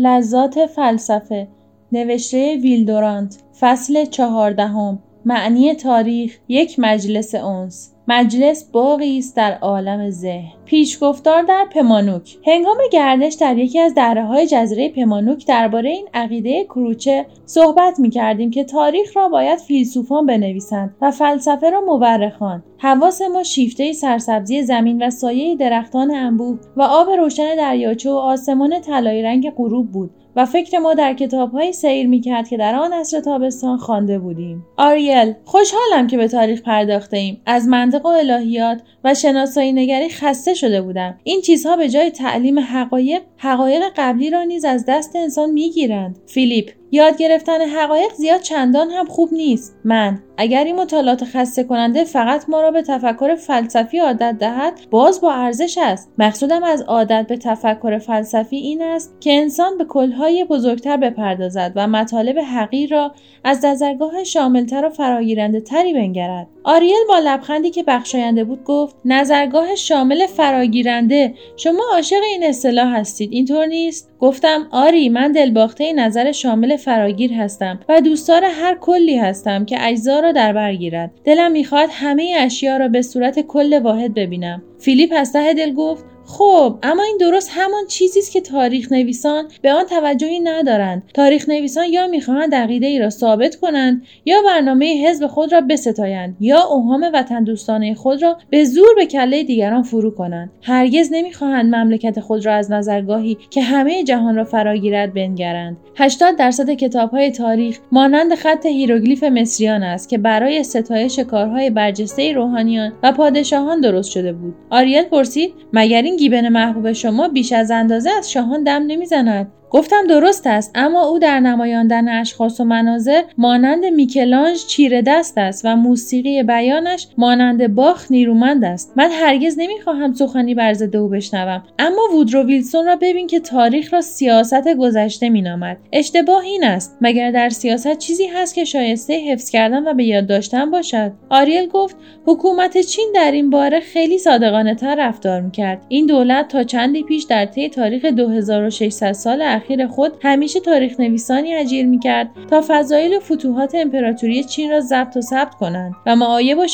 لذات فلسفه نوشته ویلدورانت فصل چهاردهم معنی تاریخ یک مجلس اونس مجلس باقی است در عالم ذهن. پیشگفتار در پمانوک. هنگام گردش در یکی از دره های جزیره پمانوک درباره این عقیده کروچه صحبت می کردیم که تاریخ را باید فیلسوفان بنویسند و فلسفه را مورخان. حواس ما شیفته سرسبزی زمین و سایه درختان انبوه و آب روشن دریاچه و آسمان طلایی رنگ غروب بود. و فکر ما در کتابهایی سیر می‌کرد که در آن عصر تابستان خوانده بودیم. آریل خوشحالم که به تاریخ پرداخته ایم از منطق و الهیات و شناسایی نگری خسته شده بودم. این چیزها به جای تعلیم حقایق حقایق قبلی را نیز از دست انسان می‌گیرند. فیلیپ یاد گرفتن حقایق زیاد چندان هم خوب نیست. من اگر این مطالعات خسته کننده فقط ما را به تفکر فلسفی عادت دهد باز با ارزش است. مقصودم از عادت به تفکر فلسفی این است که انسان به کلهای بزرگتر بپردازد و مطالب حقیر را از نظرگاه شاملتر و فراگیرنده تری بنگرد. آریل با لبخندی که بخشاینده بود گفت نظرگاه شامل فراگیرنده شما عاشق این اصطلاح هستید. اینطور نیست؟ گفتم آری من دلباخته نظر شامل فراگیر هستم و دوستدار هر کلی هستم که اجزا را در بر گیرد. دلم می‌خواهد همه اشیا را به صورت کل واحد ببینم. فیلیپ از ته دل گفت خب اما این درست همان چیزی است که تاریخ نویسان به آن توجهی ندارند. تاریخ نویسان یا می‌خواهند عقیده ای را ثابت کنند یا برنامه حزب خود را بستایند یا اوهام وطن دوستانه خود را به زور به کله دیگران فرو کنند. هرگز نمی‌خواهند مملکت خود را از نظرگاهی که همه جهان را فراگیرد بنگرند. 80 درصد کتابهای تاریخ مانند خط هیروگلیف مصریان است که برای ستایش کارهای برجسته روحانیان و پادشاهان درست شده بود. آریل پرسید مگر این گیبن محبوب شما بیش از اندازه از شاهان دم نمی‌زند. گفتم درست است اما او در نمایاندن اشخاص و مناظر مانند میکلانج چیره دست است و موسیقی بیانش مانند باخ نیرومند است. من هرگز نمی‌خواهم سخنی بر ضد او بشنوم اما وودرو ویلسون را ببین که تاریخ را سیاست گذشته مینامد. اشتباه این است مگر در سیاست چیزی هست که شایسته حفظ کردن و به یاد داشتن باشد؟ آریل گفت حکومت چین در این باره خیلی صادقانه تر رفتار می‌کرد. این دولت تا چندی پیش در طی تاریخ 2600 سال اخیر خود همیشه تاریخ نویسانی اجیر می‌کرد تا فضایل و فتوحات امپراتوری چین را ضبط و ثبت کنند و معایب و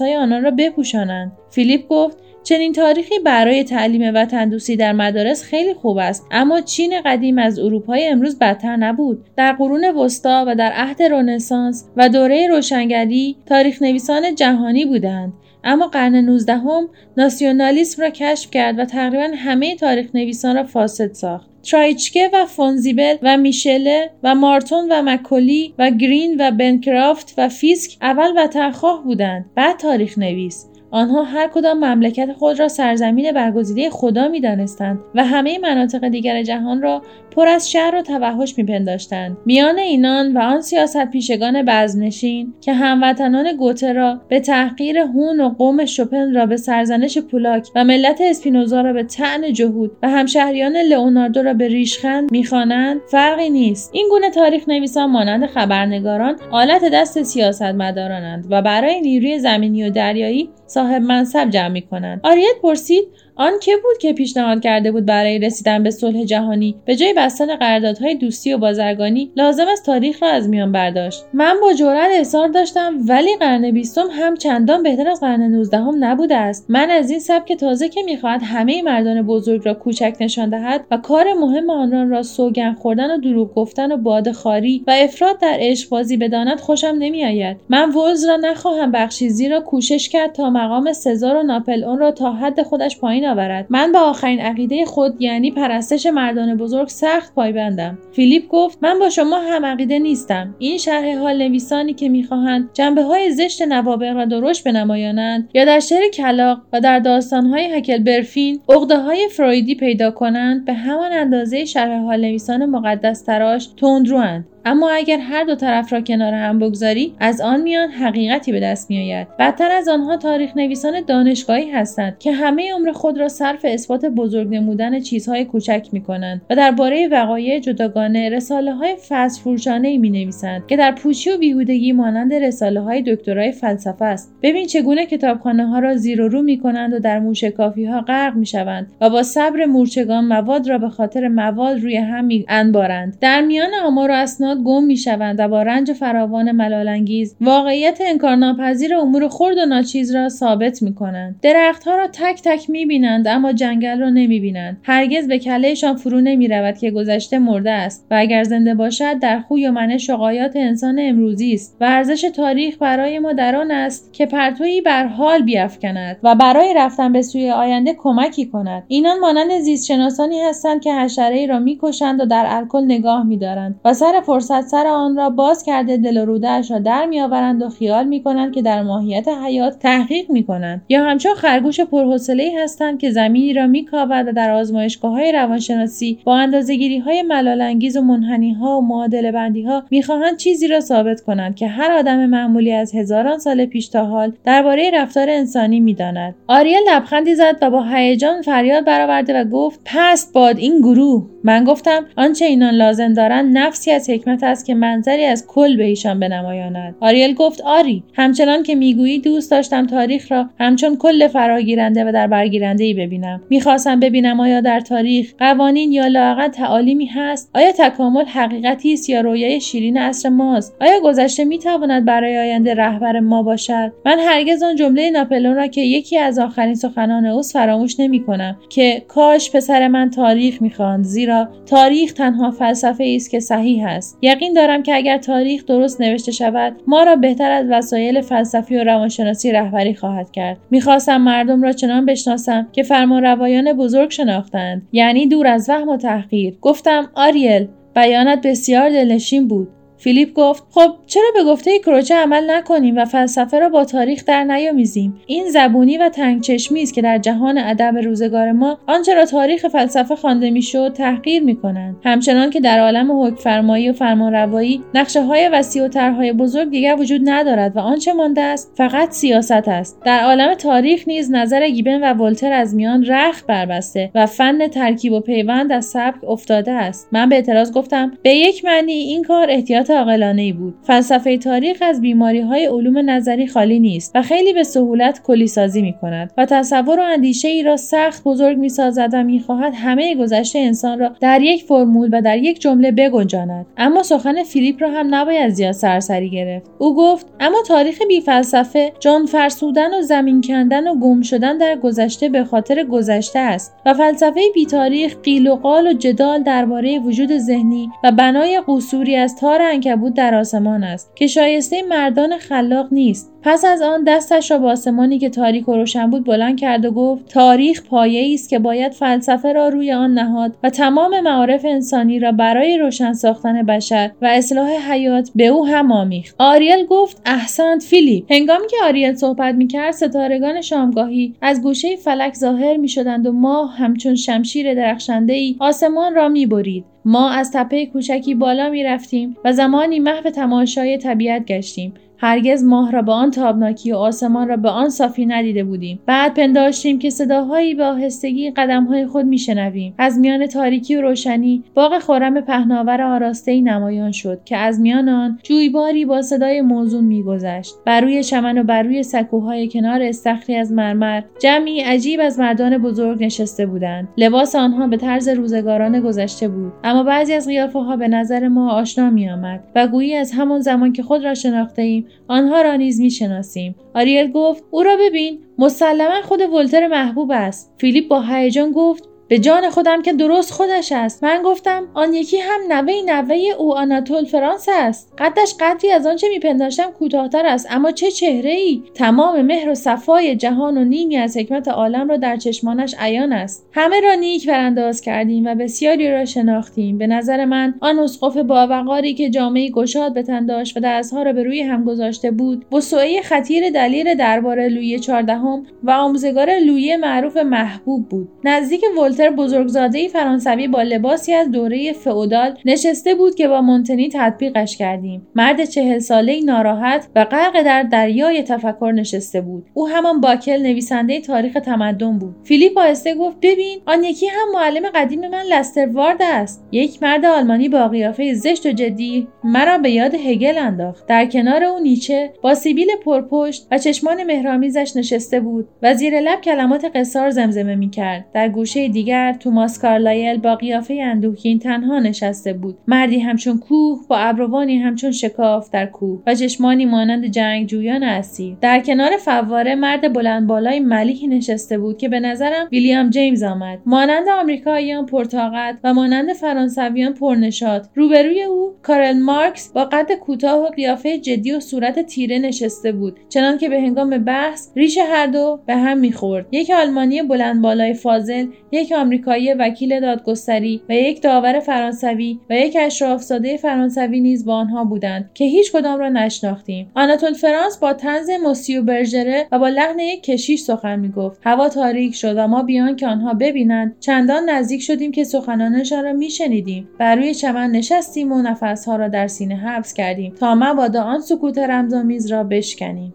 های آنان را بپوشانند. فیلیپ گفت چنین تاریخی برای تعلیم وطن دوستی در مدارس خیلی خوب است اما چین قدیم از اروپای امروز بدتر نبود. در قرون وسطا و در عهد رنسانس و دوره روشنگری تاریخ نویسان جهانی بودند اما قرن نوزدهم ناسیونالیسم را کشف کرد و تقریبا همه تاریخ نویسان را فاسد ساخت. ترایچکه و فون زیبل و میشله و مارتون و مکولی و گرین و بنکرافت و فیسک اول وطنخواه بودند. بعد تاریخ نویس آنها هر کدام مملکت خود را سرزمین برگزیده خدا می‌دانستند و همه مناطق دیگر جهان را پر از شر و توحش میپنداشتند. میان اینان و آن سیاست پیشگان بزنشین که هموطنان گوته را به تحقیر هون و قوم شوپن را به سرزنش پولاک و ملت اسپینوزا را به طعن جهود و همشهریان لئوناردو را به ریشخند می‌خوانند فرقی نیست. این گونه تاریخ نویسان مانند خبرنگاران آلت دست سیاستمدارانند و برای نیروی زمینی و دریایی صاحب منصب جمع می کنند. آریت پرسید آن که بود که پیشنهاد کرده بود برای رسیدن به صلح جهانی؟ به جای بستن قراردادهای دوستی و بازرگانی لازم است تاریخ را از میان برداشت. من با جرأت اظهار داشتم ولی قرن بیستم هم چندان بهتر از قرن نوزدهم نبوده است. من از این سبک تازه که می‌خواهد همه مردان بزرگ را کوچک نشان دهد و کار مهم آنان را سوگن خوردن و دروغ گفتن و باد خاری و افراد در عشقبازی بداند خوشم نمیآید. من ولز را نخواهم بخشی زیرا کوشش کرد تا مقام سزار و ناپل اون را تا حد خودش پایین آورد من به آخرین عقیده خود یعنی پرستش مردان بزرگ سخت پایبندم. فیلیپ گفت من با شما هم عقیده نیستم. این شرح حال نویسانی که می‌خواهند جنبه های زشت نوابق را درشت بنمایانند یا در شعر کلاق و در داستان های هکل برفین عقده های فرویدی پیدا کنند به همان اندازه شرح حال نویسان مقدس تراش تندروند. اما اگر هر دو طرف را کنار هم بگذاری از آن میان حقیقتی به دست میآید. بدتر از آنها تاریخ نویسان دانشگاهی هستند که همه عمر خود را صرف اثبات بزرگ نمودن چیزهای کوچک می کنند و درباره وقایع جداگانه رساله های فروشانه ای می نویسند که در پوچی و بیهودگی مانند رساله های دکترای فلسفه است. ببین چگونه کتابخانه ها را زیر و رو می کنند و در موشکافی ها غرق می شوند و با صبر مورچگان مواد را به خاطر مواد روی هم انبارند در میان آمار و اسناد گم می شوند و با رنج فراوان ملالانگیز واقعیت انکارناپذیر امور خرد و ناچیز را ثابت می کنند درختها را تک تک می بینند اما جنگل را نمی بینند هرگز به کلهشان فرو نمی رود که گذشته مرده است و اگر زنده باشد در خوی و منش و انسان امروزی است. و ارزش تاریخ برای ما در آن است که پرتویی بر حال بیافکند و برای رفتن به سوی آینده کمکی کند. اینان مانند زیستشناسانی هستند که حشره ای را می‌کشند و در الکل نگاه میدارند و سر فرصت سر آن را باز کرده دل و رودهاش را در میآورند و خیال می‌کنند که در ماهیت حیات تحقیق می‌کنند. یا همچون خرگوش پرحوصلهای هستند که زمینی را میکاود و در آزمایشگاه های روانشناسی با اندازهگیری های ملالانگیز و منحنی ها و معادله بندی ها می‌خواهند چیزی را ثابت کنند که هر آدم معمولی از هزاران سال پیش تا حال درباره رفتار انسانی می‌داند. آریل لبخندی زد و با هیجان فریاد برآورده و گفت پست باد این گروه. من گفتم آنچه اینان لازم دارند نفسی از حکمت است که منظری از کل به ایشان بنمایاند. آریل گفت آری همچنان که می‌گویی دوست داشتم تاریخ را همچون کل فراگیرنده و در برگیرنده ای ببینم. می‌خواستم ببینم آیا در تاریخ قوانین یا لااقل تعالیمی هست؟ آیا تکامل حقیقتی است یا رویای شیرین عصر ماست؟ آیا گذشته می‌تواند برای آینده رهبر ما باشد؟ من هرگز آن جمله ناپلون را که یکی از آخرین سخنان اوست فراموش نمی کنم که کاش پسر من تاریخ می‌خواند زیرا تاریخ تنها فلسفه است که صحیح است. یقین دارم که اگر تاریخ درست نوشته شود ما را بهتر از وسایل فلسفی و روانشناسی رهبری خواهد کرد. می‌خواستم مردم را چنان بشناسم که فرمانروایان بزرگ شناختند یعنی دور از وهم و تحقیر. گفتم آریل بیانت بسیار دلنشین بود. فیلیپ گفت خب چرا به گفته کروچه عمل نکنیم و فلسفه را با تاریخ در نیامیزیم؟ این زبونی و تنگ چشمی است که در جهان ادب روزگار ما آنچه را تاریخ فلسفه خوانده می‌شد تحقیر می‌کنند. همچنان که در عالم حکمفرمایی و فرمانروایی نقشه های وسیع و طرحهای بزرگ دیگر وجود ندارد و آنچه مانده است فقط سیاست است. در عالم تاریخ نیز نظر گیبن و ولتر از میان رخ بربسته و فن ترکیب و پیوند از سبک افتاده است. من به اعتراض گفتم به یک معنی این کار احتیاط عاقلانه بود. فلسفه تاریخ از بیماری های علوم نظری خالی نیست و خیلی به سهولت کلی سازی می کند و تصور و اندیشه ای را سخت بزرگ می سازد و می خواهد همه گذشته انسان را در یک فرمول و در یک جمله بگنجاند. اما سخن فیلیپ را هم نباید زیاد سرسری گرفت. او گفت اما تاریخ بی فلسفه جان فرسودن و زمین کندن و گم شدن در گذشته به خاطر گذشته است و فلسفه بی تاریخ قیل و قال و جدال درباره وجود ذهنی و بنای قصوری از تار عنکبوت در آسمان است که شایسته مردان خلاق نیست. پس از آن دستش را به آسمانی که تاریک و روشن بود بلند کرد و گفت تاریخ پایه است که باید فلسفه را روی آن نهاد و تمام معارف انسانی را برای روشن ساختن بشر و اصلاح حیات به هم آمیخت. آریل گفت احسنت فیلیپ. هنگامی که آریل صحبت می‌کرد ستارگان شامگاهی از گوشه فلک ظاهر می‌شدند و ماه همچون شمشیر درخشنده ای آسمان را می‌برید. ما از تپه کوچکی بالا می رفتیم و زمانی محو تماشای طبیعت گشتیم. هرگز ماه را به آن تابناکی و آسمان را به آن صافی ندیده بودیم. بعد پنداشتیم که صداهایی به آهستگی قدمهای خود میشنویم. از میان تاریکی و روشنی باغ خرم پهناور آراسته نمایان شد که از میان آن جویباری با صدای موزون میگذشت. بر روی چمن و بر روی سکوهای کنار استخری از مرمر جمعی عجیب از مردان بزرگ نشسته بودند. لباس آنها به طرز روزگاران گذشته بود اما بعضی از قیافه ها به نظر ما آشنا میآمد و گویی از همان زمان که خود را شناخته ایم آنها را نیز می‌شناسیم. آریل گفت او را ببین مسلما خود ولتر محبوب است. فیلیپ با هیجان گفت به جان خودم که درست خودش است. من گفتم آن یکی هم نوه نوه او آناتول فرانس است. قدش قدری از آنچه میپنداشتم کوتاهتر است. اما چه چهره ای تمام مهر و صفای جهان و نیمی از حکمت عالم را در چشمانش عیان است. همه را نیک برانداز کردیم و بسیاری را شناختیم. به نظر من آن اسقف باوقاری که جامعه گشاد به تن داشت و دستها را به روی هم گذاشته بود بسوعه خطیر دلیر دربار لویی چهاردهم و آموزگار لویی معروف محبوب بود. نزدیک ولتر اسکوتر بزرگزاده فرانسوی با لباسی از دوره فئودال نشسته بود که با مونتنی تطبیقش کردیم. مرد چهل ساله ناراحت و غرق در دریای تفکر نشسته بود. او همان باکل نویسنده تاریخ تمدن بود. فیلیپ آهسته گفت ببین آن یکی هم معلم قدیم من لستر وارد است. یک مرد آلمانی با قیافه زشت و جدی مرا به یاد هگل انداخت. در کنار او نیچه با سیبیل پرپشت و چشمان مهرامیزش نشسته بود و زیر لب کلمات قصار زمزمه می‌کرد. در گوشه دیگر توماس کارلایل با قیافه اندوهگین تنها نشسته بود. مردی همچون کوه با ابروانی همچون شکاف در کوه و چشمانی مانند جنگجویان اسیر در کنار فواره مرد بلند بالای ملیحی نشسته بود که به نظرم ویلیام جیمز آمد. مانند آمریکاییان پرتاقت و مانند فرانسویان پرنشاد روبروی او کارل مارکس با قد کوتاه و قیافه جدی و صورت تیره نشسته بود. چنان که به هنگام بحث ریش هر دو به هم می‌خورد. یک آلمانی بلند بالای فاضل یک آمریکایی وکیل دادگستری و یک داور فرانسوی و یک اشرافزاده فرانسوی نیز با آنها بودند که هیچ کدام را نشناختیم. آناتول فرانس با طنز موسیو برژره و با لحن یک کشیش سخن می‌گفت. هوا تاریک شد و ما بیان که آنها ببینند. چندان نزدیک شدیم که سخنانشان را میشنیدیم. بر روی چمن نشستیم و نفسها را در سینه حبس کردیم تا مبادا آن سکوت رمزآمیز را بشکنیم.